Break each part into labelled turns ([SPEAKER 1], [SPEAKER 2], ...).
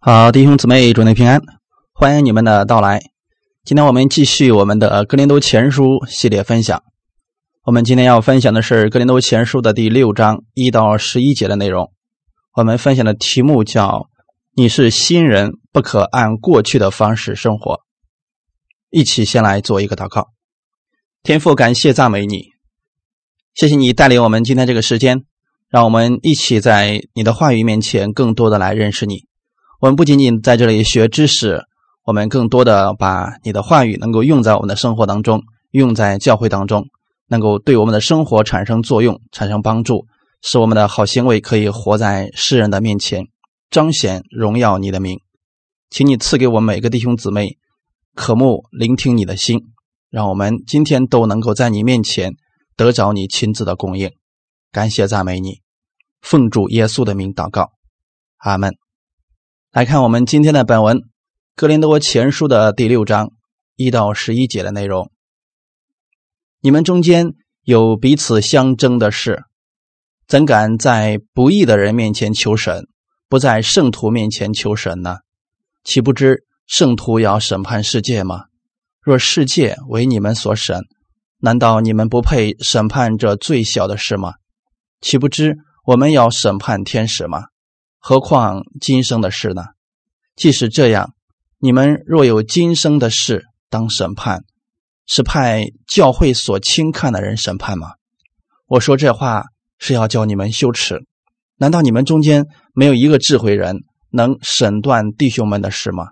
[SPEAKER 1] 好，弟兄姊妹，祝您平安，欢迎你们的到来。今天我们继续我们的《格林多前书》系列分享。我们今天要分享的是《格林多前书》的第六章一到十一节的内容。我们分享的题目叫“你是新人，不可按过去的方式生活”。一起先来做一个祷告。天父，感谢赞美你，谢谢你带领我们今天这个时间，让我们一起在你的话语面前更多的来认识你。我们不仅仅在这里学知识，我们更多的把你的话语能够用在我们的生活当中，用在教会当中，能够对我们的生活产生作用、产生帮助，使我们的好行为可以活在世人的面前，彰显荣耀你的名。请你赐给我们每个弟兄姊妹渴慕聆听你的心，让我们今天都能够在你面前得着你亲自的供应。感谢赞美你，奉主耶稣的名祷告，阿门。来看我们今天的本文《格林多前书》的第六章一到十一节的内容。你们中间有彼此相争的事，怎敢在不义的人面前求神，不在圣徒面前求神呢？岂不知圣徒要审判世界吗？若世界为你们所审，难道你们不配审判这最小的事吗？岂不知我们要审判天使吗？何况今生的事呢？即使这样，你们若有今生的事当审判，是派教会所轻看的人审判吗？我说这话是要叫你们羞耻。难道你们中间没有一个智慧人能审断弟兄们的事吗？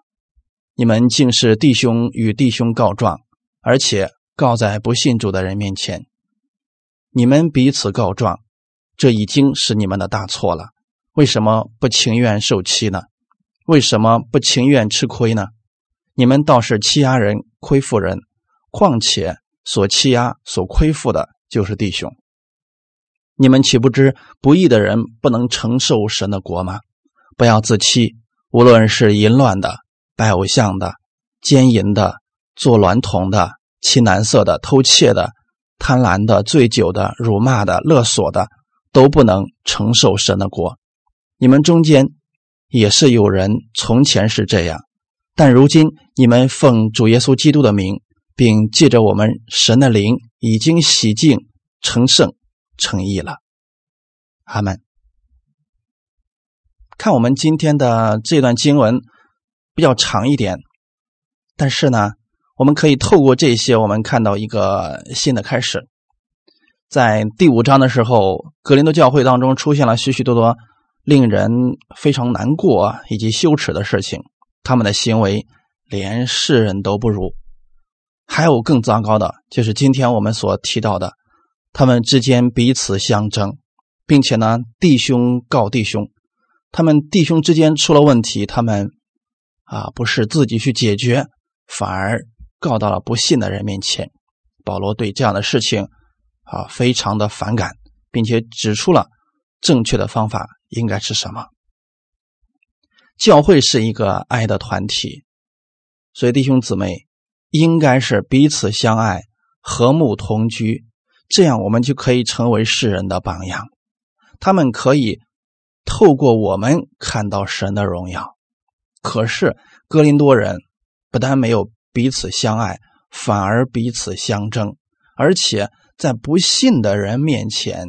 [SPEAKER 1] 你们竟是弟兄与弟兄告状，而且告在不信主的人面前。你们彼此告状，这已经是你们的大错了。为什么不情愿受欺呢？为什么不情愿吃亏呢？你们倒是欺压人、亏负人，况且所欺压、所亏负的就是弟兄。你们岂不知不义的人不能承受神的国吗？不要自欺，无论是淫乱的、拜偶像的、奸淫的、做娈童的、欺男色的、偷窃的、贪婪的、醉酒的、辱骂的、勒索的，都不能承受神的国。你们中间也是有人从前是这样，但如今你们奉主耶稣基督的名，并借着我们神的灵，已经洗净、成圣、成义了。阿门。看我们今天的这段经文比较长一点，但是呢，我们可以透过这些，我们看到一个新的开始。在第五章的时候，格林多教会当中出现了许许多多。令人非常难过以及羞耻的事情，他们的行为连世人都不如。还有更糟糕的，就是今天我们所提到的，他们之间彼此相争，并且呢，弟兄告弟兄，他们弟兄之间出了问题，他们啊不是自己去解决，反而告到了不信的人面前。保罗对这样的事情啊非常的反感，并且指出了正确的方法。应该是什么？教会是一个爱的团体，所以弟兄姊妹应该是彼此相爱、和睦同居，这样我们就可以成为世人的榜样。他们可以透过我们看到神的荣耀。可是哥林多人不但没有彼此相爱，反而彼此相争，而且在不信的人面前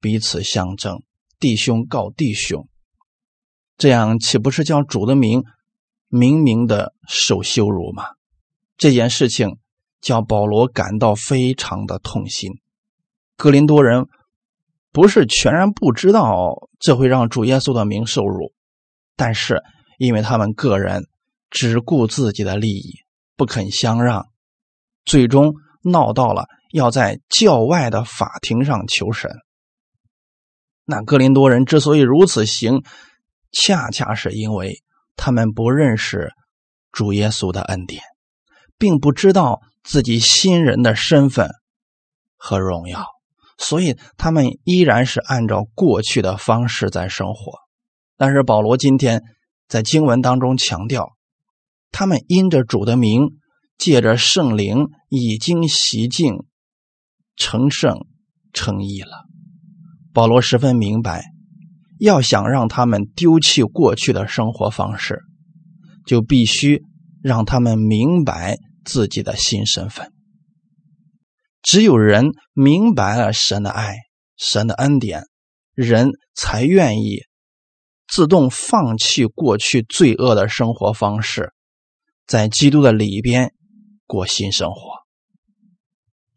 [SPEAKER 1] 彼此相争。弟兄告弟兄，这样岂不是叫主的名明明的受羞辱吗？这件事情叫保罗感到非常的痛心。格林多人不是全然不知道这会让主耶稣的名受辱，但是因为他们个人只顾自己的利益，不肯相让，最终闹到了要在教外的法庭上求神。那哥林多人之所以如此行，恰恰是因为他们不认识主耶稣的恩典，并不知道自己新人的身份和荣耀，所以他们依然是按照过去的方式在生活。但是保罗今天在经文当中强调，他们因着主的名，借着圣灵，已经洗净、成圣、成义了。保罗十分明白，要想让他们丢弃过去的生活方式，就必须让他们明白自己的新身份。只有人明白了神的爱、神的恩典，人才愿意自动放弃过去罪恶的生活方式，在基督的里边过新生活。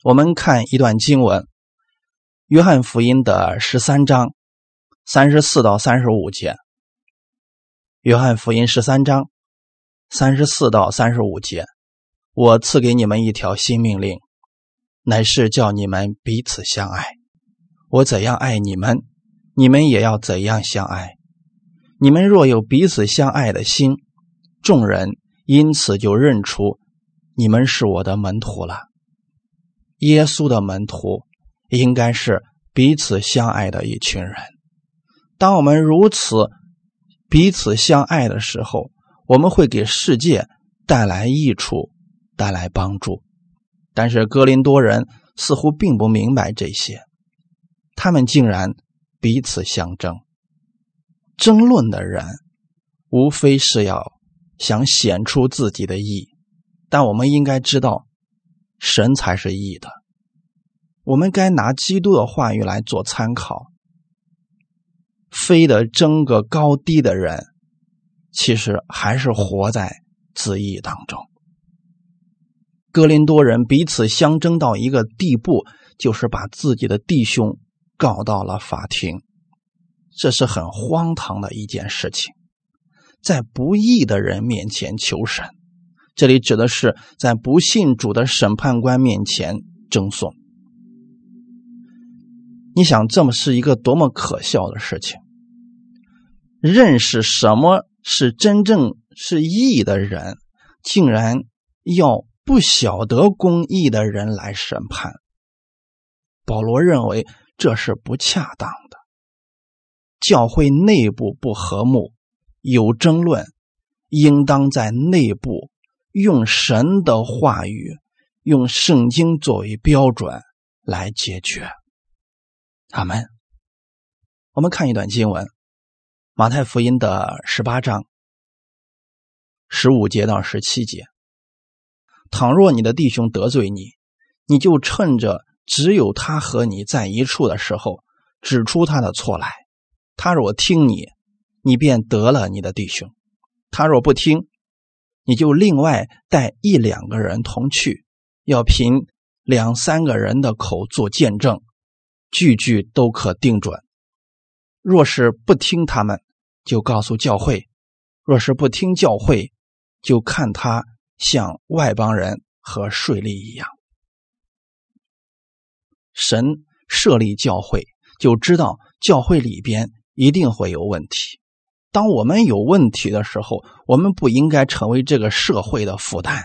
[SPEAKER 1] 我们看一段经文，《约翰福音》的十三章三十四到三十五节，《约翰福音》十三章。三十四到三十五节，我赐给你们一条新命令，乃是叫你们彼此相爱。我怎样爱你们，你们也要怎样相爱。你们若有彼此相爱的心，众人因此就认出你们是我的门徒了。耶稣的门徒应该是彼此相爱的一群人。当我们如此彼此相爱的时候，我们会给世界带来益处，带来帮助，但是哥林多人似乎并不明白这些，他们竟然彼此相争。争论的人无非是要想显出自己的义，但我们应该知道，神才是义的。我们该拿基督的话语来做参考，非得争个高低的人。其实还是活在自义当中。哥林多人彼此相争到一个地步，就是把自己的弟兄告到了法庭，这是很荒唐的一件事情。在不义的人面前求审，这里指的是在不信主的审判官面前争讼。你想，这么是一个多么可笑的事情？认识什么？是真正是义的人，竟然要不晓得公义的人来审判。保罗认为这是不恰当的。教会内部不和睦，有争论，应当在内部用神的话语，用圣经作为标准来解决。阿门。我们看一段经文。马太福音的十八章十五节到十七节：倘若你的弟兄得罪你，你就趁着只有他和你在一处的时候，指出他的错来。他若听你，你便得了你的弟兄；他若不听，你就另外带一两个人同去，要凭两三个人的口做见证，句句都可定准。若是不听他们，就告诉教会，若是不听教会，就看他像外邦人和税吏一样。神设立教会，就知道教会里边一定会有问题。当我们有问题的时候，我们不应该成为这个社会的负担。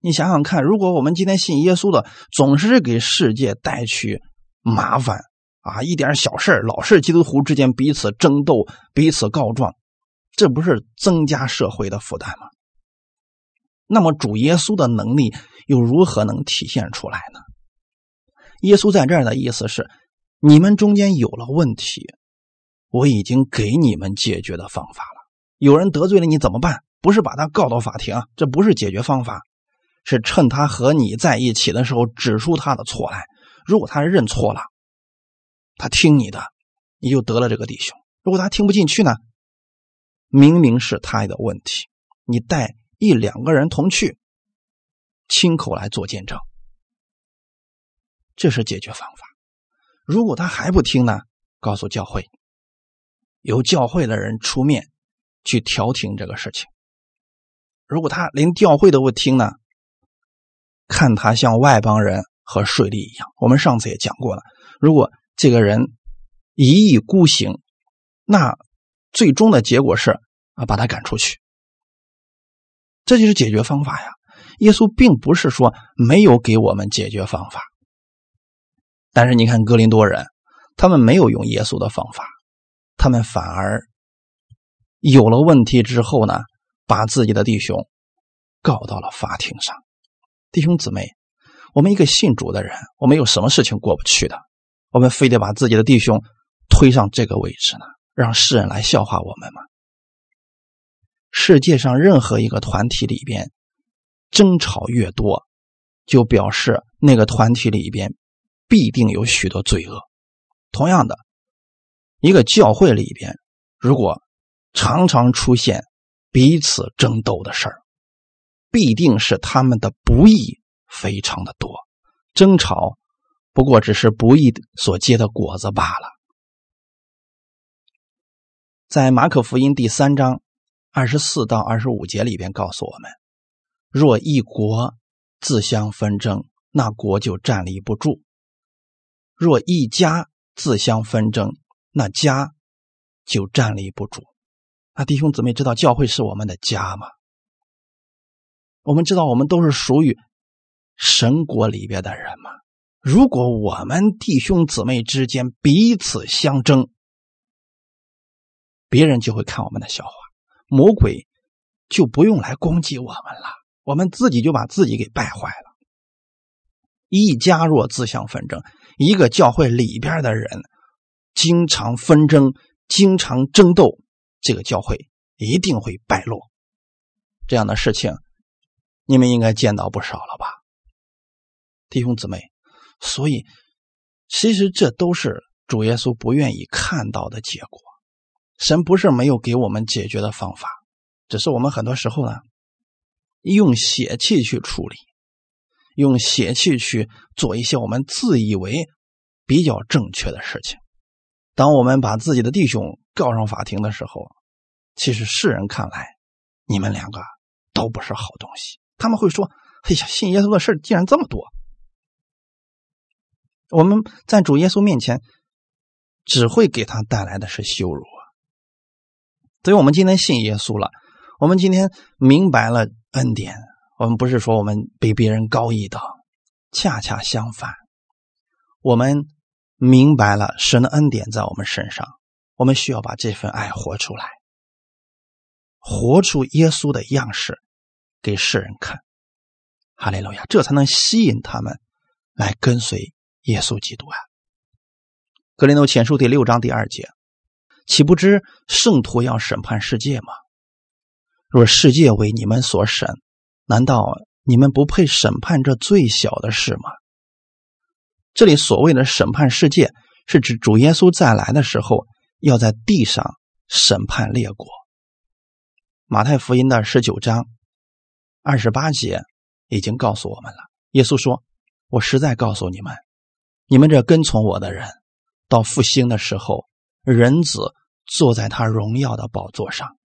[SPEAKER 1] 你想想看，如果我们今天信耶稣的，总是给世界带去麻烦。啊，一点小事老是基督徒之间彼此争斗、彼此告状，这不是增加社会的负担吗？那么主耶稣的能力又如何能体现出来呢？耶稣在这儿的意思是：你们中间有了问题，我已经给你们解决的方法了。有人得罪了你怎么办？不是把他告到法庭，这不是解决方法，是趁他和你在一起的时候指出他的错来。如果他认错了，他听你的，你就得了这个弟兄。如果他听不进去呢？明明是他的问题，你带一两个人同去，亲口来做见证，这是解决方法。如果他还不听呢？告诉教会，由教会的人出面去调停这个事情。如果他连教会都不听呢？看他像外邦人和税吏一样。我们上次也讲过了，如果。这个人一意孤行，那最终的结果是啊，把他赶出去。这就是解决方法呀。耶稣并不是说没有给我们解决方法，但是你看格林多人，他们没有用耶稣的方法，他们反而有了问题之后呢，把自己的弟兄告到了法庭上。弟兄姊妹，我们一个信主的人，我们有什么事情过不去的？我们非得把自己的弟兄推上这个位置呢，让世人来笑话我们吗？世界上任何一个团体里边争吵越多，就表示那个团体里边必定有许多罪恶。同样的，一个教会里边如果常常出现彼此争斗的事儿，必定是他们的不义非常的多，争吵不过只是不易所结的果子罢了。在马可福音第三章二十四到二十五节里边告诉我们：若一国自相纷争，那国就站立不住；若一家自相纷争，那家就站立不住。那弟兄姊妹知道教会是我们的家吗？我们知道我们都是属于神国里边的人吗？如果我们弟兄姊妹之间彼此相争，别人就会看我们的笑话，魔鬼就不用来攻击我们了，我们自己就把自己给败坏了。一家若自相纷争，一个教会里边的人经常纷争、经常争斗，这个教会一定会败落。这样的事情。你们应该见到不少了吧，弟兄姊妹，所以其实这都是主耶稣不愿意看到的结果。神不是没有给我们解决的方法，只是我们很多时候呢，用血气去处理，用血气去做一些我们自以为比较正确的事情。当我们把自己的弟兄告上法庭的时候，其实世人看来，你们两个都不是好东西。他们会说：“哎呀，信耶稣的事竟然这么多！我们在主耶稣面前，只会给他带来的是羞辱啊！所以，我们今天信耶稣了，我们今天明白了恩典。我们不是说我们比别人高一等，恰恰相反，我们明白了神的恩典在我们身上，我们需要把这份爱活出来，活出耶稣的样式。”给世人看，哈利路亚，这才能吸引他们来跟随耶稣基督啊。格林多前书第六章第二节，岂不知圣徒要审判世界吗？若世界为你们所审，难道你们不配审判这最小的事吗？这里所谓的审判世界，是指主耶稣再来的时候，要在地上审判列国。马太福音的十九章。二十八节已经告诉我们了。耶稣说：“我实在告诉你们，你们这跟从我的人，到复兴的时候，人子坐在他荣耀的宝座上，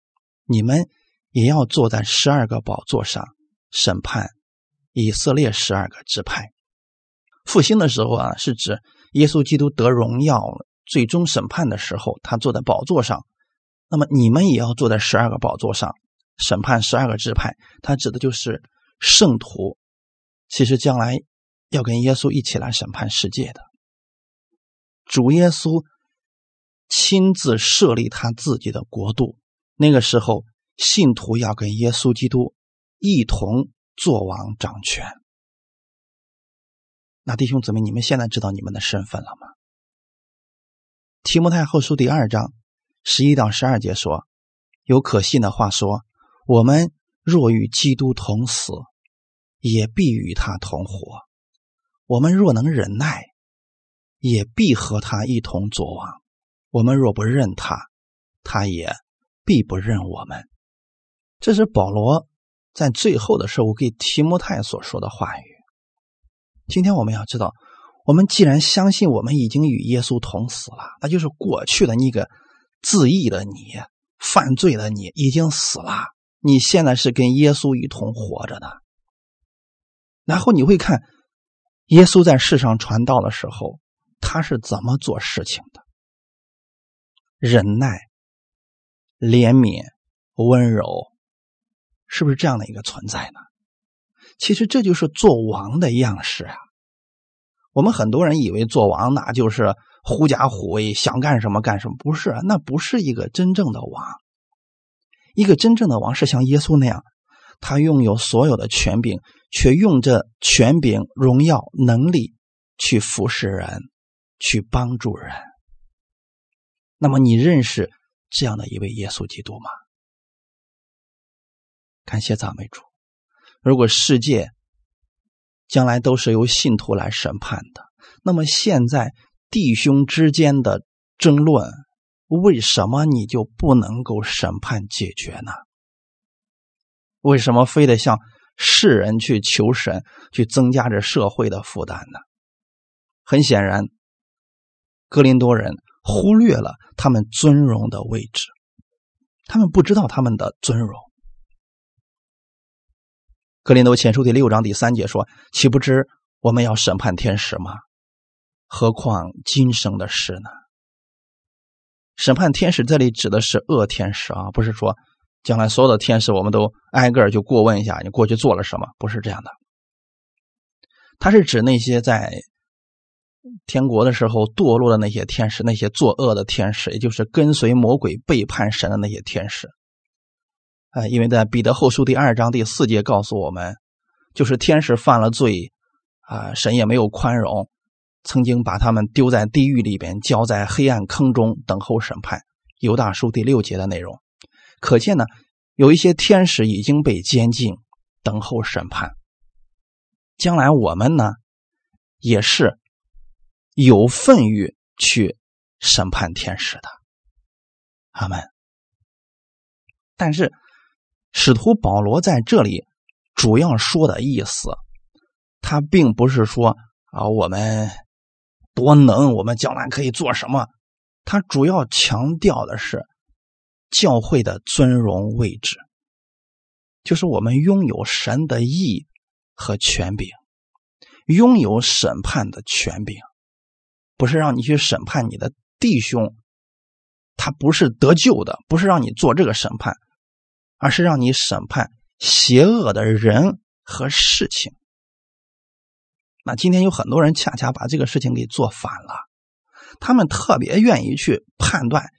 [SPEAKER 1] 你们也要坐在十二个宝座上审判以色列十二个支派。复兴的时候啊，是指耶稣基督得荣耀、最终审判的时候，他坐在宝座上。那么你们也要坐在十二个宝座上。”审判十二个支派，他指的就是圣徒。其实将来要跟耶稣一起来审判世界的主耶稣亲自设立他自己的国度，那个时候信徒要跟耶稣基督一同做王掌权。那弟兄姊妹，你们现在知道你们的身份了吗？提摩太后书第二章十一到十二节说：“有可信的话说。”我们若与基督同死，也必与他同活；我们若能忍耐，也必和他一同作王。我们若不认他，他也必不认我们。这是保罗在最后的时候给提摩太所说的话语。今天我们要知道，我们既然相信我们已经与耶稣同死了，那就是过去的那个自义的你、犯罪的你已经死了。你现在是跟耶稣一同活着的，然后你会看耶稣在世上传道的时候，他是怎么做事情的？忍耐、怜悯、温柔，是不是这样的一个存在呢？其实这就是做王的样式啊！我们很多人以为做王那就是狐假虎威，想干什么干什么，不是，那不是一个真正的王。一个真正的王是像耶稣那样，他拥有所有的权柄，却用这权柄、荣耀、能力去服侍人，去帮助人。那么，你认识这样的一位耶稣基督吗？感谢赞美主。如果世界将来都是由信徒来审判的，那么现在弟兄之间的争论，为什么你就不能够审判解决呢？为什么非得像世人去求神，去增加这社会的负担呢？很显然，格林多人忽略了他们尊荣的位置，他们不知道他们的尊荣。格林多前书第六章第三节说：“岂不知我们要审判天使吗？何况今生的事呢？”审判天使这里指的是恶天使啊，不是说将来所有的天使我们都挨个就过问一下你过去做了什么，不是这样的。它是指那些在天国的时候堕落的那些天使，那些作恶的天使，也就是跟随魔鬼背叛神的那些天使。啊，因为在彼得后书第二章第四节告诉我们，就是天使犯了罪，啊，神也没有宽容，曾经把他们丢在地狱里边，交在黑暗坑中等候审判。犹大书第六节的内容，可见呢，有一些天使已经被监禁，等候审判。将来我们呢，也是有份于去审判天使的。阿门。但是。使徒保罗在这里主要说的意思，他并不是说啊我们多能，我们将来可以做什么。他主要强调的是教会的尊荣位置，就是我们拥有神的义和权柄，拥有审判的权柄，不是让你去审判你的弟兄，他不是得救的，不是让你做这个审判。而是让你审判邪恶的人和事情。那今天有很多人恰恰把这个事情给做反了，他们特别愿意去判断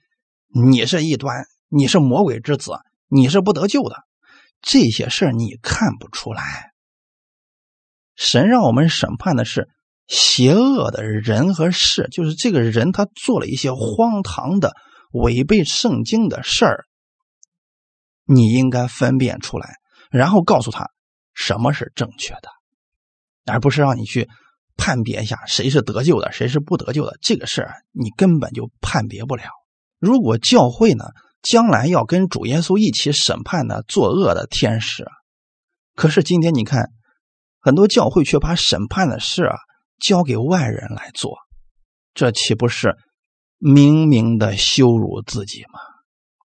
[SPEAKER 1] 你是异端，你是魔鬼之子，你是不得救的。这些事儿你看不出来。神让我们审判的是邪恶的人和事，就是这个人他做了一些荒唐的、违背圣经的事儿。你应该分辨出来，然后告诉他什么是正确的，而不是让你去判别一下谁是得救的，谁是不得救的。这个事儿你根本就判别不了。如果教会呢，将来要跟主耶稣一起审判的作恶的天使，可是今天你看，很多教会却把审判的事啊交给外人来做，这岂不是明明的羞辱自己吗？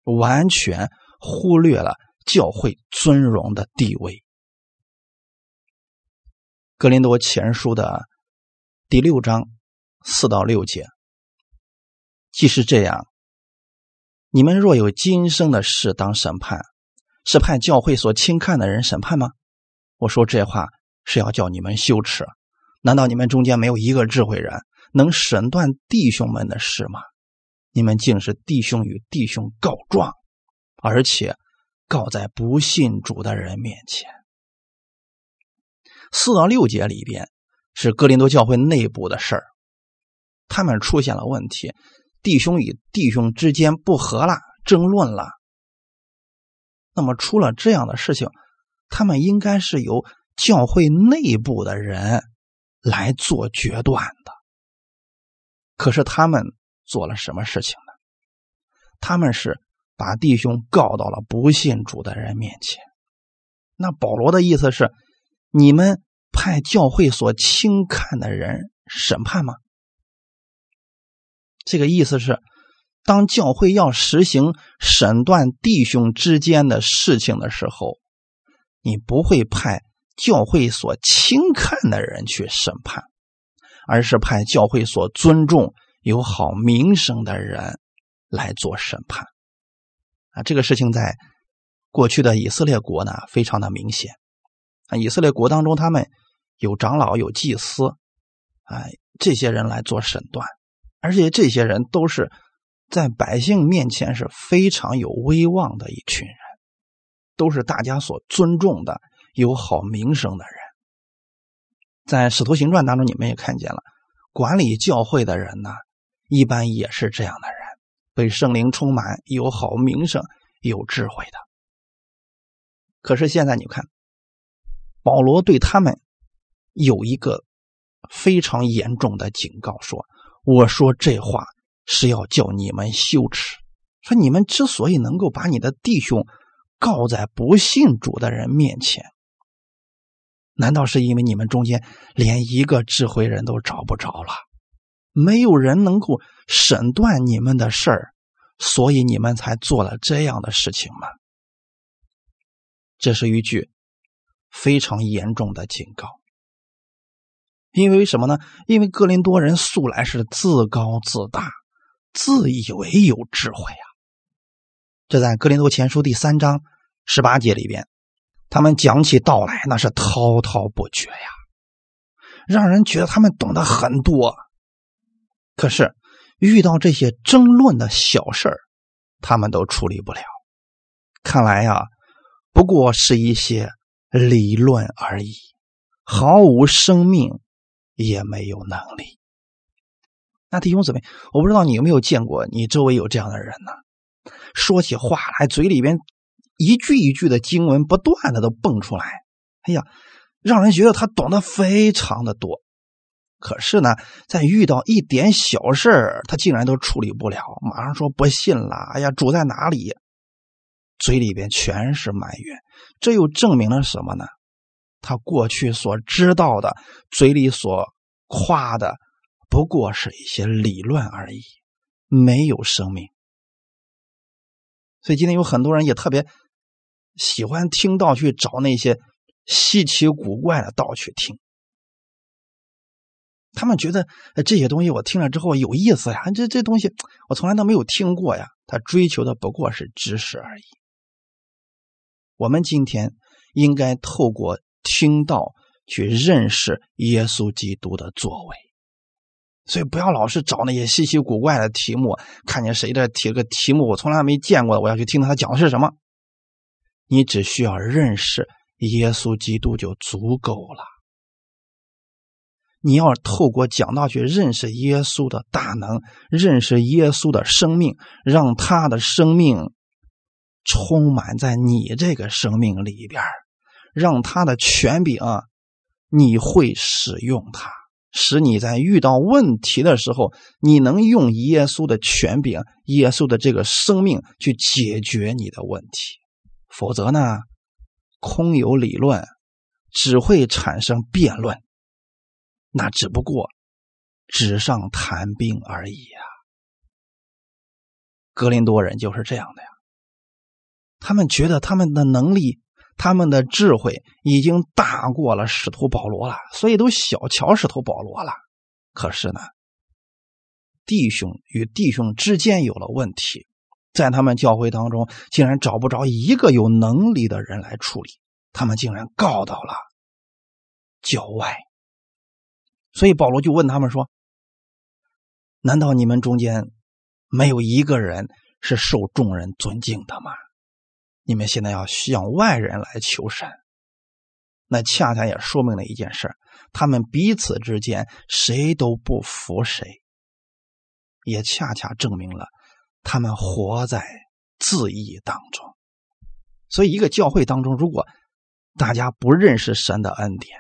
[SPEAKER 1] 完全。忽略了教会尊荣的地位。格林多前书的第六章四到六节，既是这样，你们若有今生的事当审判，是派教会所轻看的人审判吗？我说这话是要叫你们羞耻。难道你们中间没有一个智慧人能审断弟兄们的事吗？你们竟是弟兄与弟兄告状。而且告在不信主的人面前。四到六节里边是哥林多教会内部的事儿，他们出现了问题，弟兄与弟兄之间不和了，争论了。那么出了这样的事情，他们应该是由教会内部的人来做决断的。可是他们做了什么事情呢？他们是。把弟兄告到了不信主的人面前，那保罗的意思是：你们派教会所轻看的人审判吗？这个意思是，当教会要实行审断弟兄之间的事情的时候，你不会派教会所轻看的人去审判，而是派教会所尊重、有好名声的人来做审判。啊，这个事情在过去的以色列国呢，非常的明显。啊，以色列国当中，他们有长老、有祭司，哎，这些人来做审断，而且这些人都是在百姓面前是非常有威望的一群人，都是大家所尊重的、有好名声的人。在《使徒行传》当中，你们也看见了，管理教会的人呢，一般也是这样的人。被圣灵充满，有好名声，有智慧的。可是现在你看，保罗对他们有一个非常严重的警告，说：“我说这话是要叫你们羞耻。说你们之所以能够把你的弟兄告在不信主的人面前，难道是因为你们中间连一个智慧人都找不着了？没有人能够审断你们的事儿，所以你们才做了这样的事情吗？”这是一句非常严重的警告，因为什么呢？因为哥林多人素来是自高自大，自以为有智慧啊。这在哥林多前书第三章十八节里边，他们讲起道来那是滔滔不绝呀，让人觉得他们懂得很多。可是遇到这些争论的小事儿，他们都处理不了。看来呀。不过是一些理论而已，毫无生命，也没有能力。那弟兄姊妹，我不知道你有没有见过，你周围有这样的人呢？说起话来，嘴里边一句一句的经文不断的都蹦出来，哎呀，让人觉得他懂得非常的多。可是呢，在遇到一点小事他竟然都处理不了，马上说不信了。哎呀，主在哪里？嘴里边全是埋怨，这又证明了什么呢？他过去所知道的，嘴里所夸的，不过是一些理论而已，没有生命。所以今天有很多人也特别喜欢听到，去找那些稀奇古怪的道去听。他们觉得这些东西我听了之后有意思呀，这这东西我从来都没有听过呀。他追求的不过是知识而已。我们今天应该透过听到去认识耶稣基督的作为，所以不要老是找那些稀奇古怪的题目。看见谁的提个题目，我从来没见过，我要去听他讲的是什么。你只需要认识耶稣基督就足够了。你要透过讲道去认识耶稣的大能，认识耶稣的生命，让他的生命。充满在你这个生命里边，让他的权柄啊，你会使用它，使你在遇到问题的时候，你能用耶稣的权柄、耶稣的这个生命去解决你的问题。否则呢，空有理论，只会产生辩论，那只不过纸上谈兵而已呀。格林多人就是这样的呀。他们觉得他们的能力、他们的智慧已经大过了使徒保罗了，所以都小瞧使徒保罗了。可是呢，弟兄与弟兄之间有了问题，在他们教会当中竟然找不着一个有能力的人来处理，他们竟然告到了教外。所以保罗就问他们说：“难道你们中间没有一个人是受众人尊敬的吗？”你们现在要向外人来求神，那恰恰也说明了一件事他们彼此之间谁都不服谁，也恰恰证明了他们活在自义当中。所以，一个教会当中，如果大家不认识神的恩典，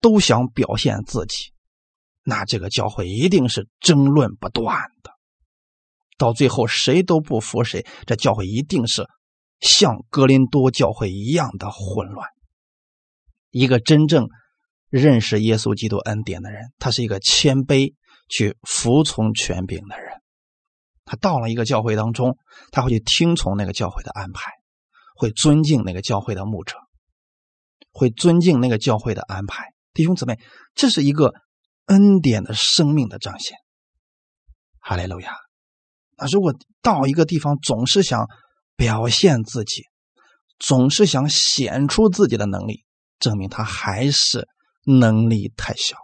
[SPEAKER 1] 都想表现自己，那这个教会一定是争论不断的，到最后谁都不服谁，这教会一定是。像格林多教会一样的混乱。一个真正认识耶稣基督恩典的人，他是一个谦卑去服从权柄的人。他到了一个教会当中，他会去听从那个教会的安排，会尊敬那个教会的牧者，会尊敬那个教会的安排。弟兄姊妹，这是一个恩典的生命的彰显。哈利路亚。那如果到一个地方总是想。表现自己，总是想显出自己的能力，证明他还是能力太小。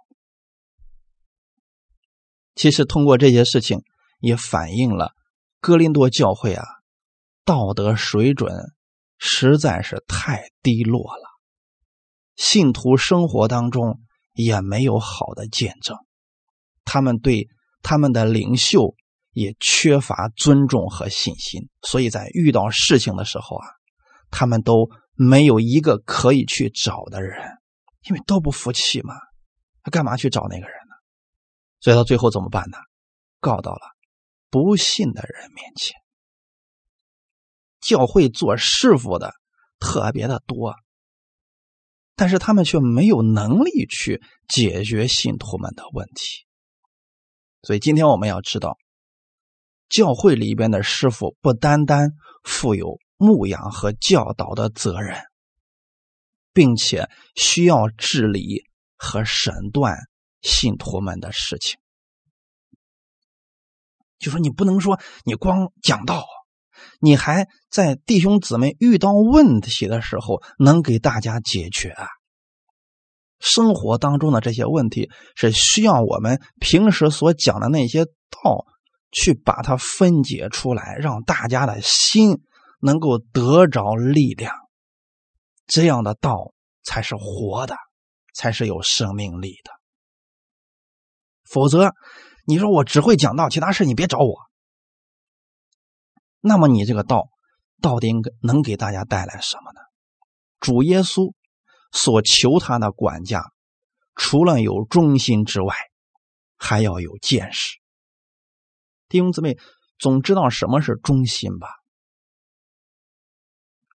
[SPEAKER 1] 其实，通过这些事情也反映了哥林多教会啊，道德水准实在是太低落了，信徒生活当中也没有好的见证，他们对他们的领袖。也缺乏尊重和信心，所以在遇到事情的时候啊，他们都没有一个可以去找的人，因为都不服气嘛。他干嘛去找那个人呢？所以到最后怎么办呢？告到了不信的人面前。教会做师傅的特别的多，但是他们却没有能力去解决信徒们的问题。所以今天我们要知道，教会里边的师傅不单单负有牧养和教导的责任，并且需要治理和审断信徒们的事情。就说你不能说你光讲道。你还在弟兄姊妹遇到问题的时候能给大家解决啊？生活当中的这些问题是需要我们平时所讲的那些道去把它分解出来，让大家的心能够得着力量。这样的道才是活的，才是有生命力的。否则，你说我只会讲道，其他事你别找我。那么你这个道到底能给大家带来什么呢？主耶稣所求他的管家，除了有忠心之外，还要有见识。弟兄姊妹，总知道什么是忠心吧？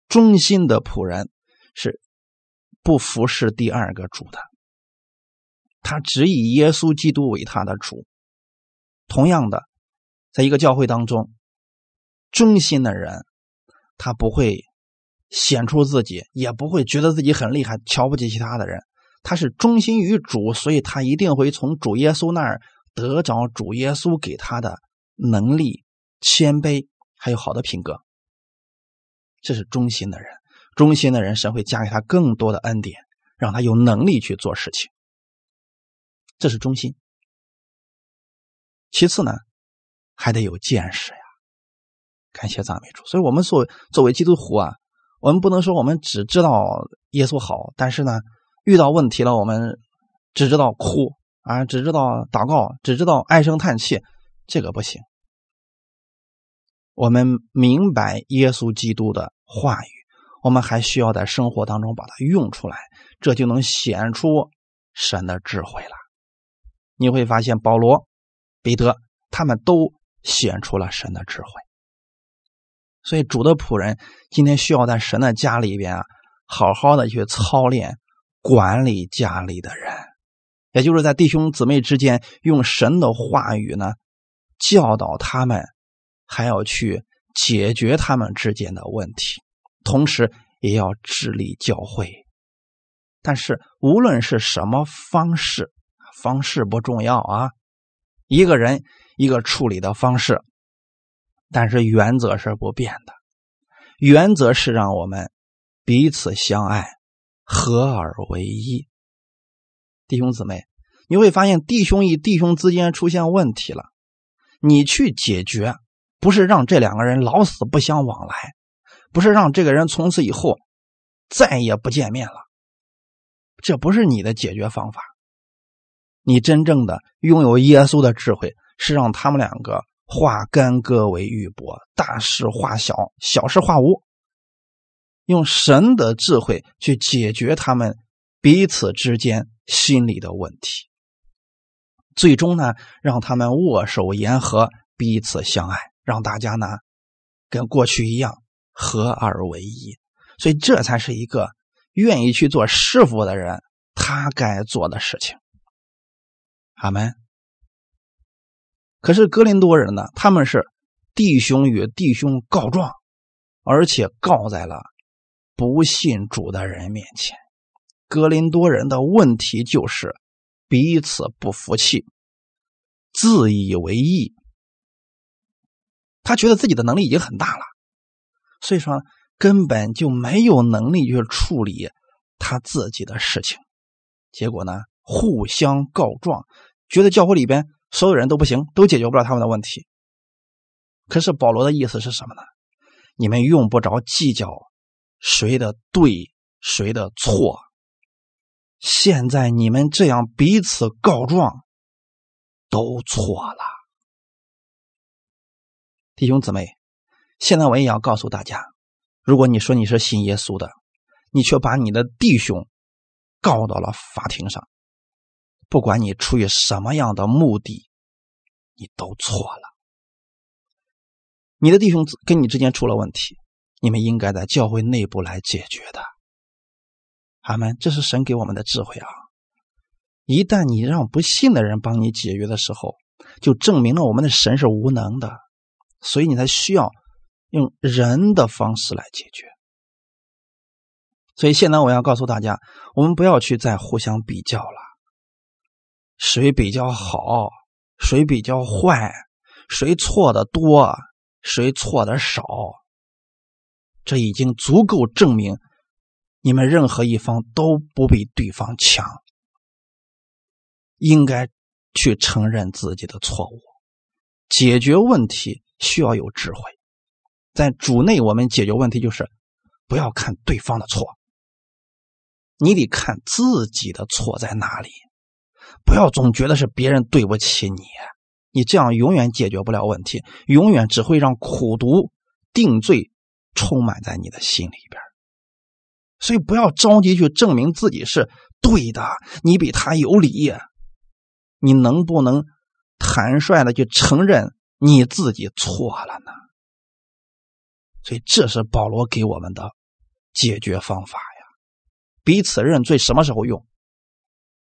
[SPEAKER 1] 忠心的仆人是不服侍第二个主的，他只以耶稣基督为他的主。同样的，在一个教会当中。忠心的人，他不会显出自己，也不会觉得自己很厉害，瞧不起其他的人。他是忠心于主，所以他一定会从主耶稣那儿得着主耶稣给他的能力、谦卑，还有好的品格。这是忠心的人，忠心的人，神会加给他更多的恩典，让他有能力去做事情。这是忠心。其次呢，还得有见识呀。感谢赞美主，所以我们作作为基督徒啊，我们不能说我们只知道耶稣好，但是呢，遇到问题了，我们只知道哭啊，只知道祷告，只知道唉声叹气，这个不行。我们明白耶稣基督的话语，我们还需要在生活当中把它用出来，这就能显出神的智慧了。你会发现，保罗、彼得他们都显出了神的智慧。所以，主的仆人今天需要在神的家里边啊，好好的去操练管理家里的人，也就是在弟兄姊妹之间用神的话语呢教导他们，还要去解决他们之间的问题，同时也要治理教会。但是，无论是什么方式，方式不重要啊，一个人一个处理的方式。但是原则是不变的，原则是让我们彼此相爱，合而为一。弟兄姊妹，你会发现弟兄与弟兄之间出现问题了，你去解决，不是让这两个人老死不相往来，不是让这个人从此以后再也不见面了，这不是你的解决方法。你真正的拥有耶稣的智慧，是让他们两个。化干戈为玉帛，大事化小，小事化无。用神的智慧去解决他们彼此之间心理的问题，最终呢，让他们握手言和，彼此相爱，让大家呢跟过去一样合二为一。所以，这才是一个愿意去做师傅的人他该做的事情。阿门。可是格林多人呢？他们是弟兄与弟兄告状，而且告在了不信主的人面前。格林多人的问题就是彼此不服气，自以为意。他觉得自己的能力已经很大了，所以说根本就没有能力去处理他自己的事情。结果呢，互相告状，觉得教会里边。所有人都不行，都解决不了他们的问题。可是保罗的意思是什么呢？你们用不着计较谁的对，谁的错。现在你们这样彼此告状，都错了。弟兄姊妹，现在我也要告诉大家，如果你说你是信耶稣的，你却把你的弟兄告到了法庭上，不管你出于什么样的目的，你都错了。你的弟兄跟你之间出了问题，你们应该在教会内部来解决的。阿门，这是神给我们的智慧啊！一旦你让不信的人帮你解决的时候，就证明了我们的神是无能的，所以你才需要用人的方式来解决。所以现在我要告诉大家，我们不要去再互相比较了，谁比较好，谁比较坏，谁错的多。谁错的少，这已经足够证明你们任何一方都不比对方强。应该去承认自己的错误，解决问题需要有智慧。在主内，我们解决问题就是不要看对方的错，你得看自己的错在哪里，不要总觉得是别人对不起你。你这样永远解决不了问题，永远只会让苦毒、定罪充满在你的心里边。所以不要着急去证明自己是对的，你比他有理。你能不能坦率的去承认你自己错了呢？所以这是保罗给我们的解决方法呀。彼此认罪什么时候用？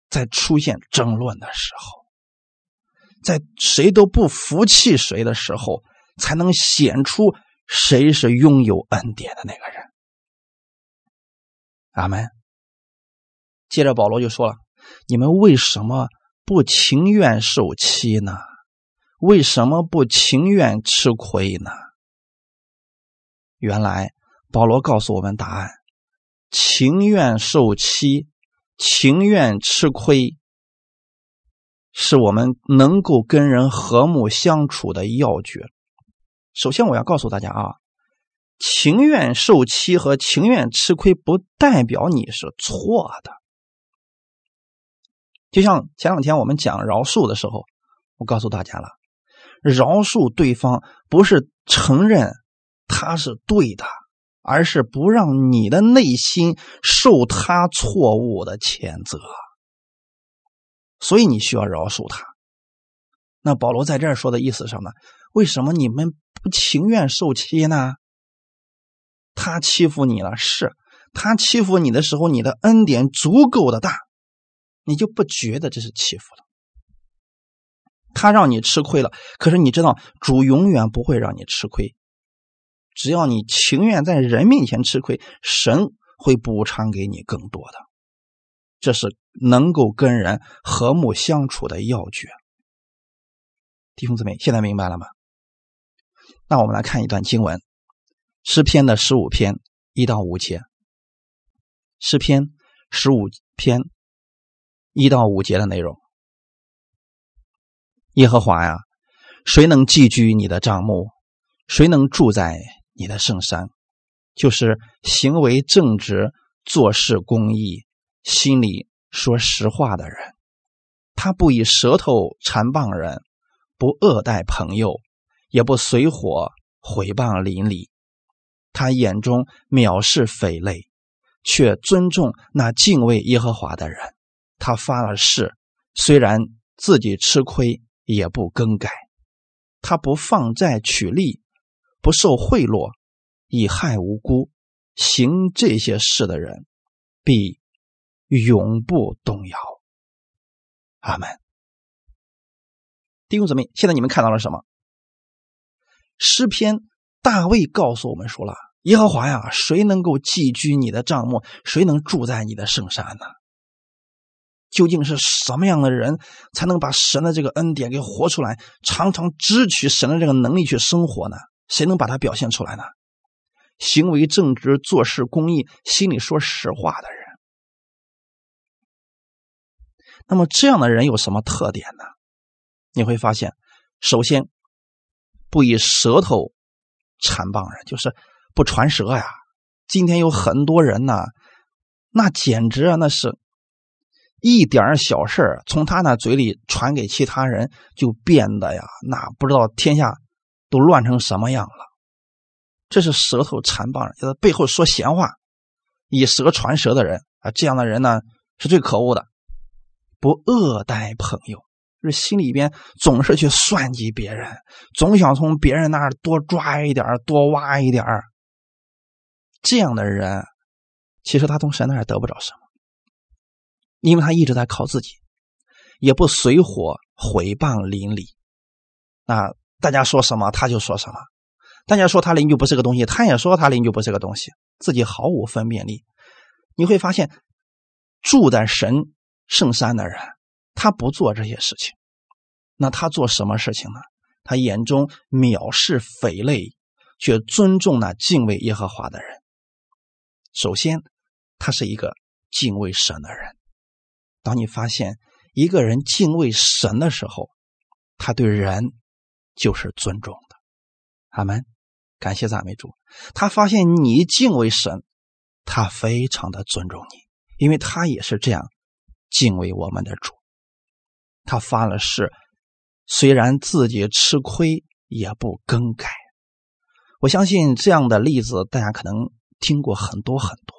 [SPEAKER 1] 在出现争论的时候。在谁都不服气谁的时候，才能显出谁是拥有恩典的那个人。阿门。接着保罗就说了：“你们为什么不情愿受欺呢？为什么不情愿吃亏呢？”原来保罗告诉我们答案：情愿受欺，情愿吃亏。是我们能够跟人和睦相处的要诀。首先，我要告诉大家啊，情愿受欺和情愿吃亏，不代表你是错的。就像前两天我们讲饶恕的时候，我告诉大家了，饶恕对方不是承认他是对的，而是不让你的内心受他错误的谴责。所以你需要饶恕他。那保罗在这儿说的意思上呢？为什么你们不情愿受欺呢？他欺负你了，是他欺负你的时候，你的恩典足够的大，你就不觉得这是欺负了。他让你吃亏了，可是你知道主永远不会让你吃亏，只要你情愿在人面前吃亏，神会补偿给你更多的。这是能够跟人和睦相处的要诀，弟兄姊妹，现在明白了吗？那我们来看一段经文，《诗篇》的十五篇一到五节，《诗篇》十五篇一到五节的内容。耶和华呀，谁能寄居你的帐幕？谁能住在你的圣山？就是行为正直、做事公义。心里说实话的人，他不以舌头缠谤人，不恶待朋友，也不随火毁谤邻里。他眼中藐视匪类，却尊重那敬畏耶和华的人。他发了誓，虽然自己吃亏，也不更改。他不放债取利，不受贿赂，以害无辜。行这些事的人，必。永不动摇，阿门。弟兄姊妹，现在你们看到了什么？诗篇大卫告诉我们说了：“耶和华呀，谁能够寄居你的帐幕？谁能住在你的圣山呢？”究竟是什么样的人才能把神的这个恩典给活出来，常常支取神的这个能力去生活呢？谁能把它表现出来呢？行为正直、做事公义、心里说实话的人。那么这样的人有什么特点呢？你会发现，首先不以舌头缠棒人，就是不传舌呀。今天有很多人呢，那简直啊，那是一点小事从他那嘴里传给其他人，就变得呀，那不知道天下都乱成什么样了。这是舌头缠棒，就是背后说闲话、以舌传舌的人啊。这样的人呢，是最可恶的。不恶待朋友，是心里边总是去算计别人，总想从别人那儿多抓一点多挖一点这样的人，其实他从神那儿得不着什么，因为他一直在靠自己，也不随火毁谤邻里。啊，大家说什么他就说什么，大家说他邻居不是个东西，他也说他邻居不是个东西，自己毫无分辨力。你会发现，住在神圣山的人，他不做这些事情，那他做什么事情呢？他眼中藐视匪类，却尊重那敬畏耶和华的人。首先，他是一个敬畏神的人。当你发现一个人敬畏神的时候，他对人。就是尊重的，阿门，感谢赞美主。他发现你敬畏神，他非常的尊重你，因为他也是这样敬畏我们的主。他发了誓，虽然自己吃亏，也不更改。我相信这样的例子，大家可能听过很多很多，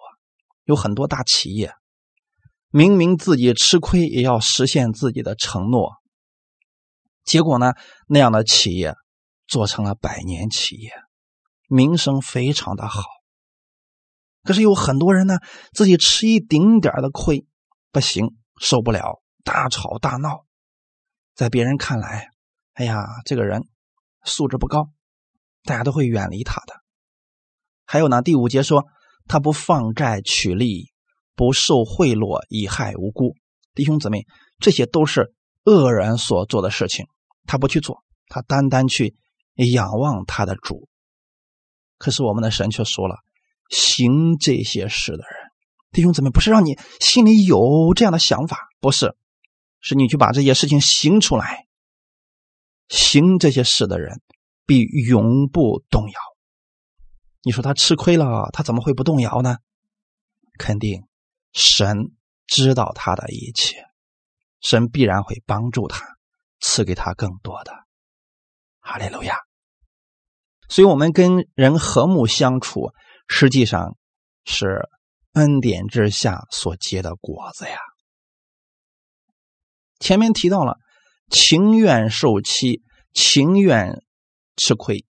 [SPEAKER 1] 有很多大企业，明明自己吃亏，也要实现自己的承诺。结果呢？那样的企业做成了百年企业，名声非常的好。可是有很多人呢，自己吃一丁点的亏，不行，受不了，大吵大闹。在别人看来，哎呀，这个人素质不高，大家都会远离他的。还有呢，第五节说他不放债取利，不受贿赂，以害无辜。弟兄姊妹，这些都是恶人所做的事情。他不去做，他单单去仰望他的主。可是我们的神却说了：行这些事的人，弟兄姊妹，不是让你心里有这样的想法，不是，是你去把这些事情行出来。行这些事的人，必永不动摇。你说他吃亏了，他怎么会不动摇呢？肯定，神知道他的一切，神必然会帮助他。赐给他更多的，哈利路亚。所以，我们跟人和睦相处，实际上是恩典之下所结的果子呀。前面提到了情愿受欺，情愿吃亏，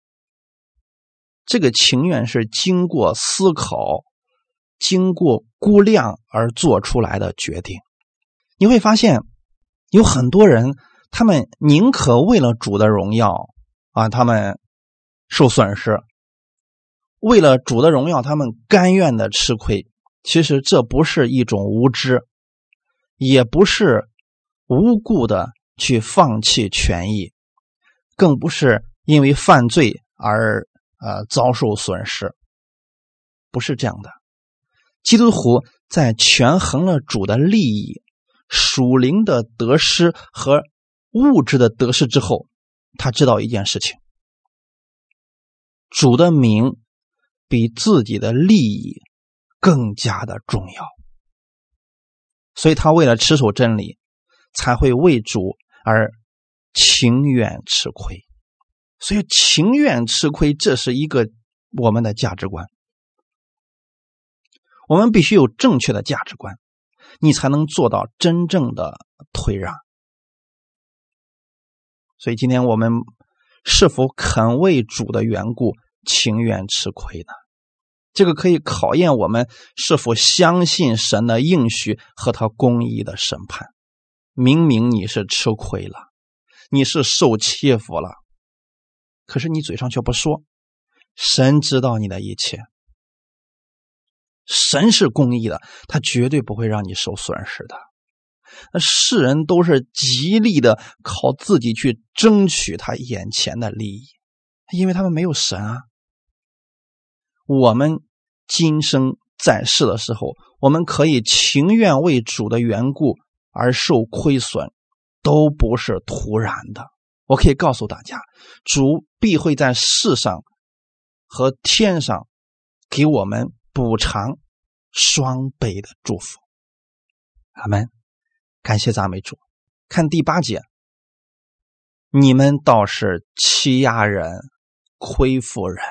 [SPEAKER 1] 这个情愿是经过思考、经过估量而做出来的决定。你会发现，有很多人。他们宁可为了主的荣耀啊，他们受损失；为了主的荣耀，他们甘愿的吃亏。其实这不是一种无知，也不是无故的去放弃权益，更不是因为犯罪而呃遭受损失。不是这样的。基督徒在权衡了主的利益、属灵的得失和。物质的得失之后，他知道一件事情：主的名比自己的利益更加的重要。所以他为了持守真理，才会为主而情愿吃亏。所以情愿吃亏，这是一个我们的价值观。我们必须有正确的价值观，你才能做到真正的退让。所以今天我们是否肯为主的缘故情愿吃亏呢？这个可以考验我们是否相信神的应许和他公义的审判。明明你是吃亏了，你是受欺负了，可是你嘴上却不说。神知道你的一切，神是公义的，他绝对不会让你受损失的。那世人都是极力的靠自己去争取他眼前的利益，因为他们没有神啊。我们今生在世的时候，我们可以情愿为主的缘故而受亏损，都不是突然的。我可以告诉大家，主必会在世上和天上给我们补偿双倍的祝福。阿门。感谢赞美主，看第八节，你们倒是欺压人、亏负人。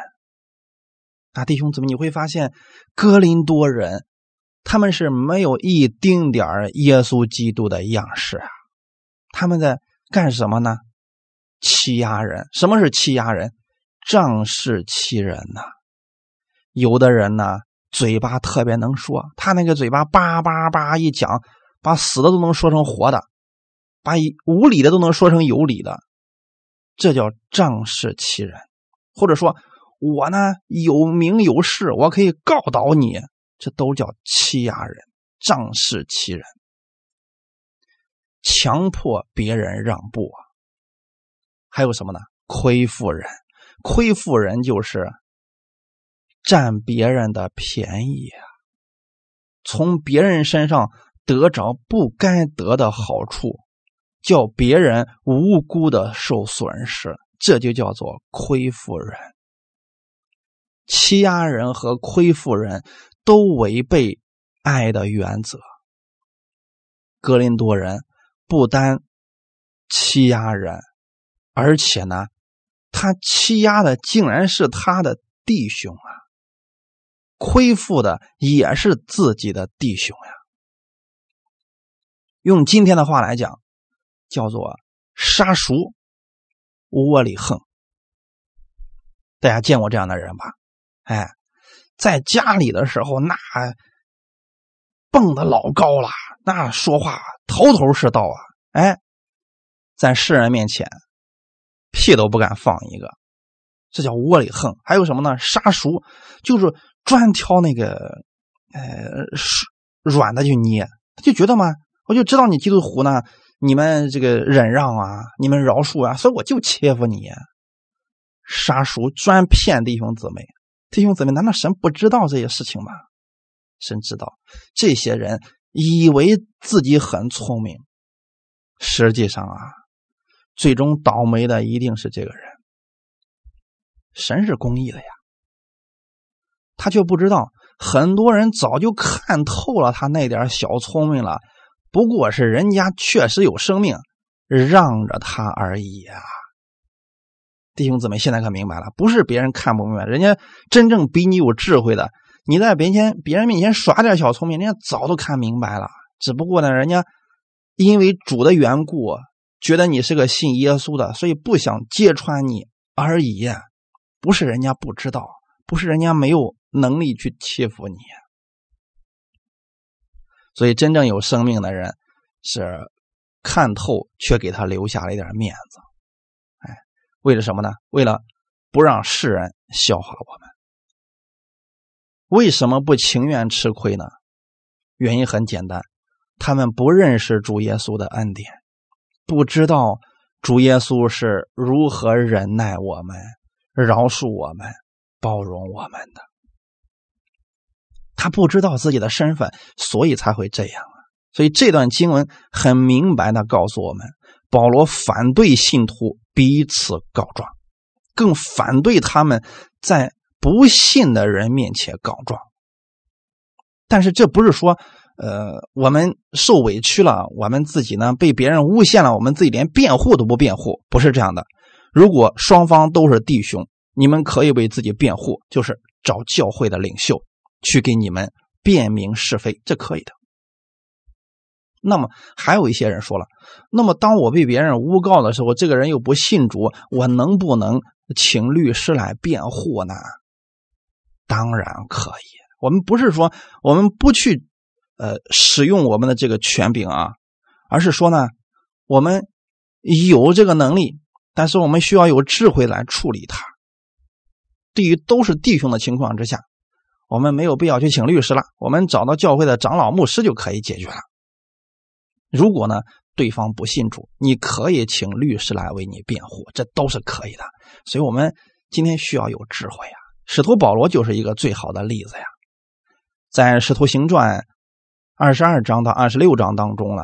[SPEAKER 1] 啊，弟兄姊妹，你会发现哥林多人他们是没有一丁点耶稣基督的样式啊，他们在干什么呢？欺压人。什么是欺压人？仗势欺人呐。有的人呢，嘴巴特别能说，他那个嘴巴叭叭叭一讲，把死的都能说成活的，把无理的都能说成有理的，这叫仗势欺人，或者说。我呢有名有势，我可以告倒你，这都叫欺压人、仗势欺人，强迫别人让步啊。还有什么呢？亏负人，亏负人就是占别人的便宜啊，从别人身上得着不该得的好处，叫别人无辜的受损失，这就叫做亏负人。欺压人和亏负人都违背爱的原则。格林多人不单欺压人，而且呢，他欺压的竟然是他的弟兄啊，亏负的也是自己的弟兄呀。用今天的话来讲，叫做杀熟窝里横。大家见过这样的人吧？哎，在家里的时候，那蹦的老高了，那说话头头是道啊！哎，在世人面前，屁都不敢放一个，这叫窝里横。还有什么呢？杀熟，就是专挑那个，呃，软的去捏。他就觉得嘛，我就知道你基督徒呢，你们这个忍让啊，你们饶恕啊，所以我就欺负你。杀熟，专骗弟兄姊妹。弟兄姊妹，难道神不知道这些事情吗？神知道，这些人以为自己很聪明，实际上啊，最终倒霉的一定是这个人。神是公义的呀，他却不知道，很多人早就看透了他那点小聪明了，不过是人家确实有生命，让着他而已啊。弟兄姊妹，现在可明白了，不是别人看不明白，人家真正比你有智慧的，你在别人别人面前耍点小聪明，人家早都看明白了。只不过呢，人家因为主的缘故，觉得你是个信耶稣的，所以不想揭穿你而已。不是人家不知道，不是人家没有能力去欺负你。所以，真正有生命的人是看透，却给他留下了一点面子。哎为了什么呢？为了不让世人笑话我们。为什么不情愿吃亏呢？原因很简单，他们不认识主耶稣的恩典，不知道主耶稣是如何忍耐我们、饶恕我们、包容我们的。他不知道自己的身份，所以才会这样啊。所以这段经文很明白的告诉我们。保罗反对信徒彼此告状，更反对他们在不信的人面前告状。但是这不是说，呃，我们受委屈了，我们自己呢被别人诬陷了，我们自己连辩护都不辩护，不是这样的。如果双方都是弟兄，你们可以为自己辩护，就是找教会的领袖去给你们辨明是非，这可以的。那么还有一些人说了，那么当我被别人诬告的时候，这个人又不信主，我能不能请律师来辩护呢？当然可以。我们不是说我们不去呃使用我们的这个权柄啊，而是说呢，我们有这个能力，但是我们需要有智慧来处理它。对于都是弟兄的情况之下，我们没有必要去请律师了，我们找到教会的长老牧师就可以解决了。如果呢，对方不信主，你可以请律师来为你辩护，这都是可以的。所以，我们今天需要有智慧啊。使徒保罗就是一个最好的例子呀。在《使徒行传》二十二章到二十六章当中呢，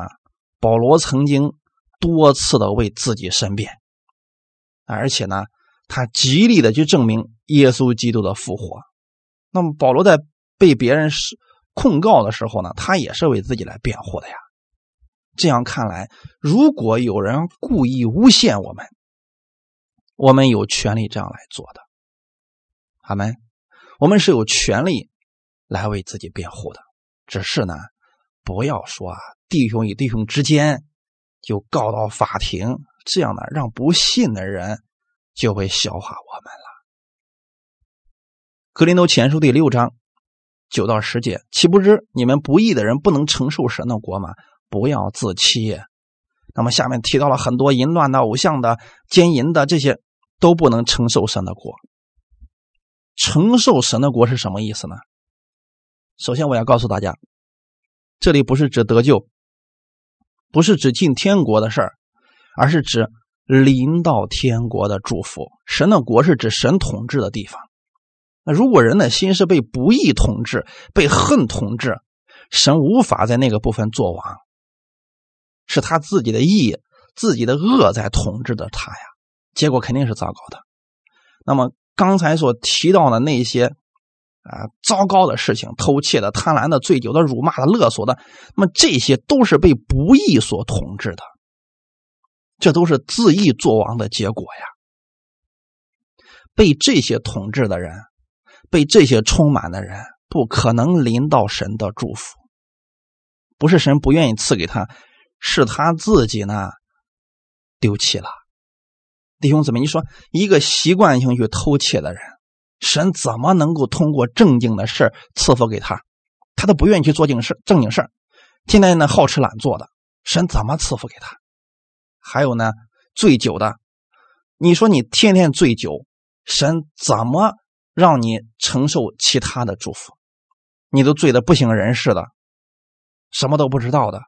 [SPEAKER 1] 保罗曾经多次的为自己申辩，而且呢，他极力的去证明耶稣基督的复活。那么，保罗在被别人是控告的时候呢，他也是为自己来辩护的呀。这样看来，如果有人故意诬陷我们，我们有权利这样来做的。阿门。我们是有权利来为自己辩护的。只是呢，不要说啊，弟兄与弟兄之间就告到法庭，这样呢，让不信的人就会笑话我们了。格林多前书第六章九到十节，岂不知你们不义的人不能承受神的国吗？不要自欺。那么下面提到了很多淫乱的、偶像的、奸淫的，这些都不能承受神的国。承受神的国是什么意思呢？首先，我要告诉大家，这里不是指得救，不是指进天国的事儿，而是指临到天国的祝福。神的国是指神统治的地方。那如果人的心是被不义统治、被恨统治，神无法在那个部分做王。是他自己的义、自己的恶在统治着他呀，结果肯定是糟糕的。那么刚才所提到的那些啊糟糕的事情，偷窃的、贪婪的、醉酒的、辱骂的、勒索的，那么这些都是被不义所统治的，这都是自义作王的结果呀。被这些统治的人，被这些充满的人，不可能临到神的祝福，不是神不愿意赐给他。是他自己呢，丢弃了，弟兄姊妹，你说一个习惯性去偷窃的人，神怎么能够通过正经的事赐福给他？他都不愿意去做正事，正经事天天呢好吃懒做的，神怎么赐福给他？还有呢，醉酒的，你说你天天醉酒，神怎么让你承受其他的祝福？你都醉得不省人事的，什么都不知道的。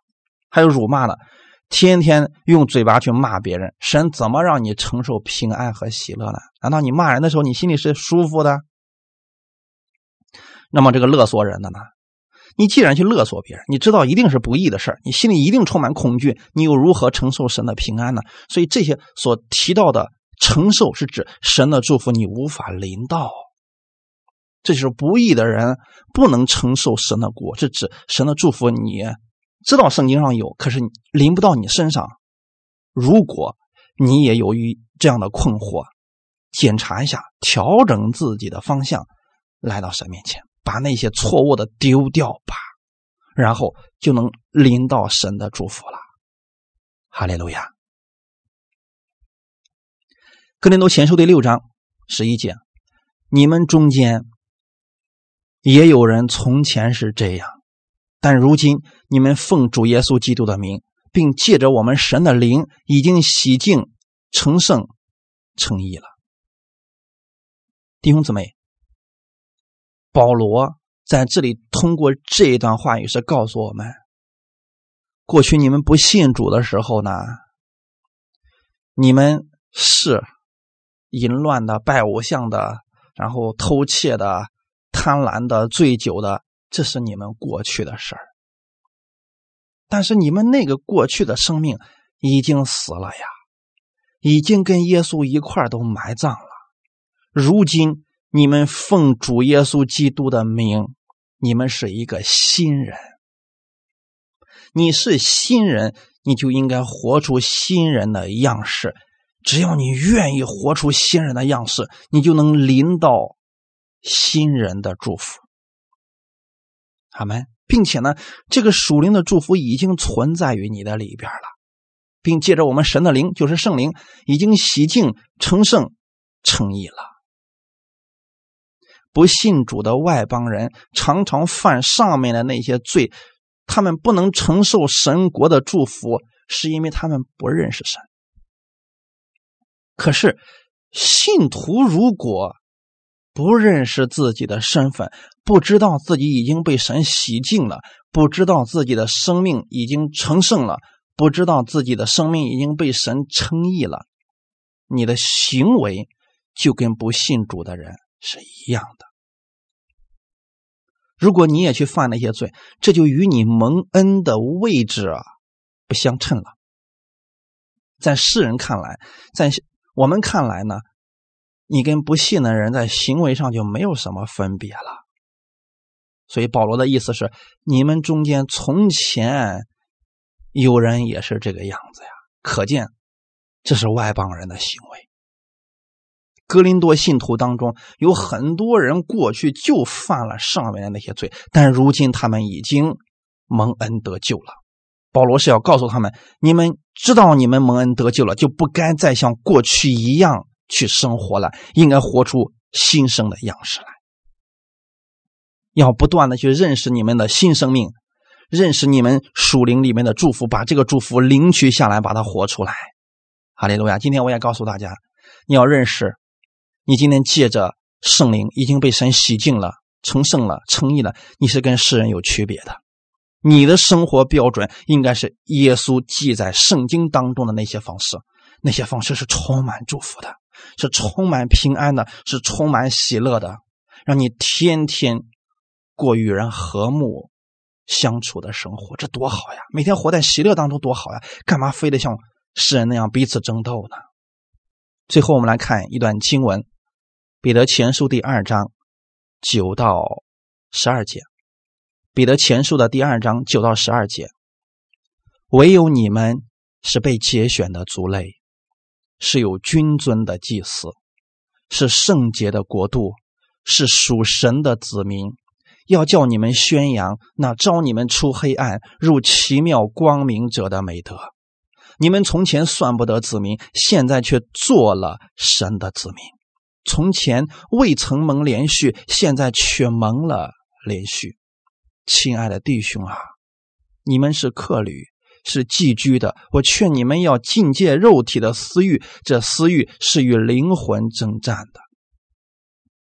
[SPEAKER 1] 还有辱骂的，天天用嘴巴去骂别人，神怎么让你承受平安和喜乐呢？难道你骂人的时候你心里是舒服的？那么这个勒索人的呢？你既然去勒索别人，你知道一定是不义的事你心里一定充满恐惧，你又如何承受神的平安呢？所以这些所提到的承受，是指神的祝福你无法临到，这就是不义的人不能承受神的果，是指神的祝福你。知道圣经上有，可是临不到你身上。如果你也由于这样的困惑，检查一下，调整自己的方向，来到神面前，把那些错误的丢掉吧，然后就能临到神的祝福了。哈利路亚。哥林多前书第六章十一节，你们中间也有人从前是这样。但如今你们奉主耶稣基督的名，并借着我们神的灵，已经洗净、成圣、成义了。弟兄姊妹，保罗在这里通过这一段话语是告诉我们：过去你们不信主的时候呢，你们是淫乱的、拜偶像的，然后偷窃的、贪婪的、醉酒的。这是你们过去的事儿，但是你们那个过去的生命已经死了呀，已经跟耶稣一块都埋葬了。如今你们奉主耶稣基督的名，你们是一个新人。你是新人，你就应该活出新人的样式。只要你愿意活出新人的样式，你就能临到新人的祝福。阿门，并且呢，这个属灵的祝福已经存在于你的里边了，并借着我们神的灵，就是圣灵，已经洗净、成圣、成义了。不信主的外邦人常常犯上面的那些罪，他们不能承受神国的祝福，是因为他们不认识神。可是信徒如果不认识自己的身份，不知道自己已经被神洗净了，不知道自己的生命已经成圣了，不知道自己的生命已经被神称义了，你的行为就跟不信主的人是一样的。如果你也去犯那些罪，这就与你蒙恩的位置啊不相称了。在世人看来，在我们看来呢？你跟不信的人在行为上就没有什么分别了，所以保罗的意思是：你们中间从前有人也是这个样子呀。可见这是外邦人的行为。哥林多信徒当中有很多人过去就犯了上面的那些罪，但如今他们已经蒙恩得救了。保罗是要告诉他们：你们知道你们蒙恩得救了，就不该再像过去一样去生活了，应该活出新生的样式来。要不断的去认识你们的新生命，认识你们属灵里面的祝福，把这个祝福领取下来，把它活出来。哈利路亚！今天我也告诉大家，你要认识，你今天借着圣灵已经被神洗净了、成圣了、成义了，你是跟世人有区别的。你的生活标准应该是耶稣记在圣经当中的那些方式，那些方式是充满祝福的，是充满平安的，是充满喜乐的，让你天天过与人和睦相处的生活，这多好呀！每天活在喜乐当中多好呀！干嘛非得像世人那样彼此争斗呢？最后，我们来看一段经文，《彼得前书》第二章九到十二节。彼得前书的第二章九到十二节，唯有你们是被节选的族类，是有君尊的祭司，是圣洁的国度，是属神的子民。要叫你们宣扬那招你们出黑暗入奇妙光明者的美德。你们从前算不得子民，现在却做了神的子民；从前未曾蒙连续，现在却蒙了连续。亲爱的弟兄啊，你们是客旅，是寄居的。我劝你们要禁戒肉体的私欲，这私欲是与灵魂征战的。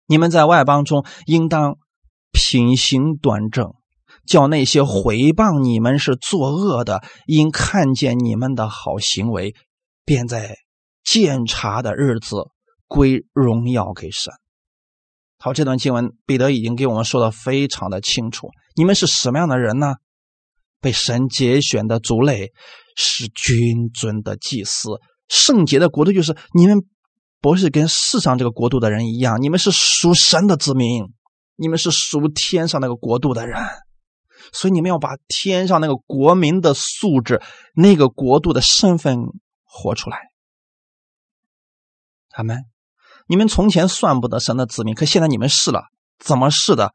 [SPEAKER 1] 你们在外邦中应当品行端正，叫那些毁谤你们是作恶的，因看见你们的好行为，便在鉴察的日子归荣耀给神。好，这段经文彼得已经给我们说的非常的清楚。你们是什么样的人呢？被神节选的族类，是君尊的祭司，圣洁的国度。就是你们不是跟世上这个国度的人一样，你们是属神的子民，你们是属天上那个国度的人。所以你们要把天上那个国民的素质、那个国度的身份活出来。他们。你们从前算不得神的子民，可现在你们是了。怎么是的？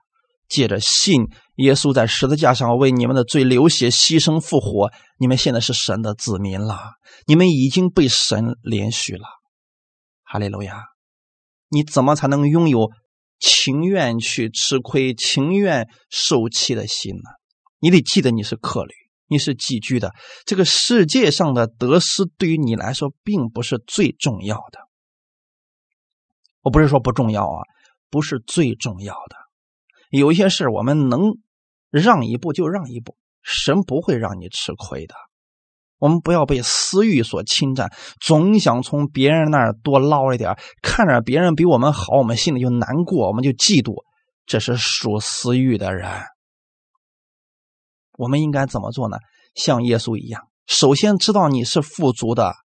[SPEAKER 1] 借着信耶稣在十字架上为你们的罪流血、牺牲、复活，你们现在是神的子民了。你们已经被神连续了。哈利路亚！你怎么才能拥有情愿去吃亏、情愿受气的心呢？你得记得你是客旅，你是寄居的。这个世界上的得失对于你来说并不是最重要的。我不是说不重要啊，不是最重要的。有一些事我们能让一步就让一步，神不会让你吃亏的。我们不要被私欲所侵占，总想从别人那儿多捞一点，看着别人比我们好，我们心里就难过，我们就嫉妒。这是属私欲的人。我们应该怎么做呢？像耶稣一样，首先知道你是富足的，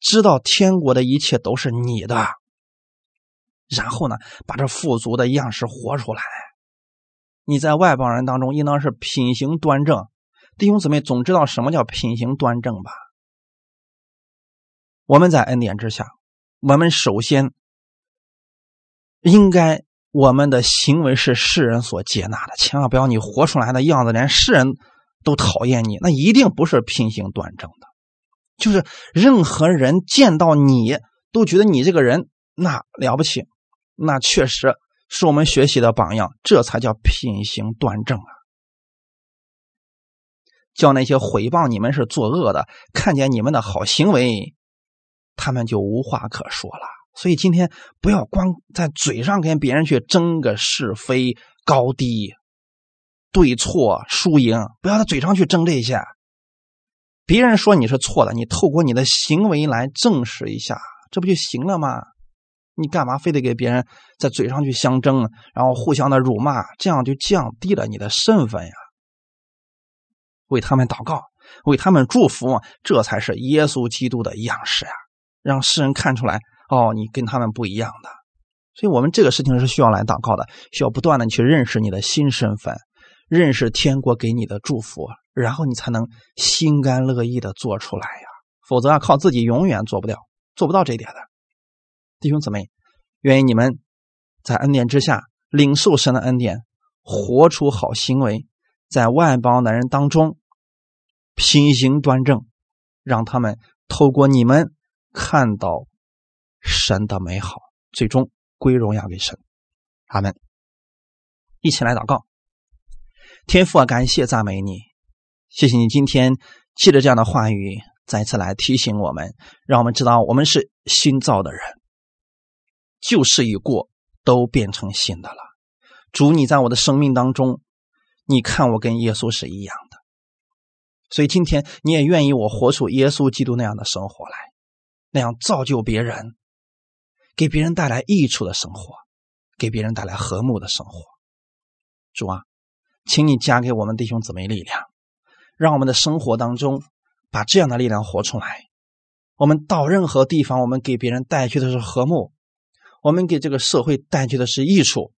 [SPEAKER 1] 知道天国的一切都是你的。然后呢，把这富足的样式活出来。你在外邦人当中应当是品行端正，弟兄姊妹总知道什么叫品行端正吧？我们在恩典之下，我们首先应该我们的行为是世人所接纳的，千万不要你活出来的样子连世人都讨厌你，那一定不是品行端正的。就是任何人见到你都觉得你这个人那了不起。那确实是我们学习的榜样，这才叫品行端正啊！叫那些毁谤你们是作恶的，看见你们的好行为，他们就无话可说了。所以今天不要光在嘴上跟别人去争个是非高低、对错输赢，不要在嘴上去争这些。别人说你是错的，你透过你的行为来证实一下，这不就行了吗？你干嘛非得给别人在嘴上去相争，然后互相的辱骂，这样就降低了你的身份呀？为他们祷告，为他们祝福，这才是耶稣基督的样式呀！让世人看出来，哦，你跟他们不一样的。所以，我们这个事情是需要来祷告的，需要不断的去认识你的新身份，认识天国给你的祝福，然后你才能心甘乐意的做出来呀。否则啊，靠自己永远做不了，做不到这一点的。弟兄姊妹，愿意你们在恩典之下领受神的恩典，活出好行为，在外邦男人当中品行端正，让他们透过你们看到神的美好，最终归荣耀给神。阿门。一起来祷告，天父啊，感谢赞美你，谢谢你今天借着这样的话语，再次来提醒我们，让我们知道我们是新造的人。旧事已过，都变成新的了。主，你在我的生命当中，你看我跟耶稣是一样的，所以今天你也愿意我活出耶稣基督那样的生活来，那样造就别人，给别人带来益处的生活，给别人带来和睦的生活。主啊，请你加给我们弟兄姊妹力量，让我们的生活当中把这样的力量活出来。我们到任何地方，我们给别人带去的是和睦。我们给这个社会带去的是益处，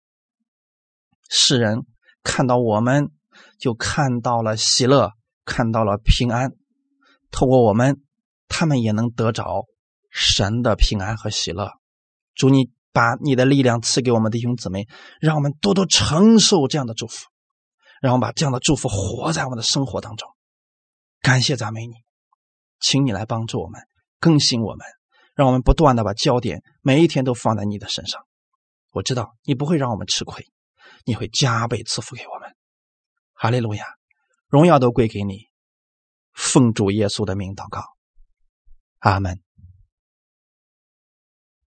[SPEAKER 1] 世人看到我们，就看到了喜乐，看到了平安。透过我们，他们也能得着神的平安和喜乐。祝你把你的力量赐给我们弟兄姊妹，让我们多多承受这样的祝福，让我们把这样的祝福活在我们的生活当中。感谢赞美你，请你来帮助我们，更新我们。让我们不断的把焦点每一天都放在你的身上，我知道你不会让我们吃亏，你会加倍赐福给我们。哈利路亚，荣耀都归给你，奉主耶稣的名祷告，阿门。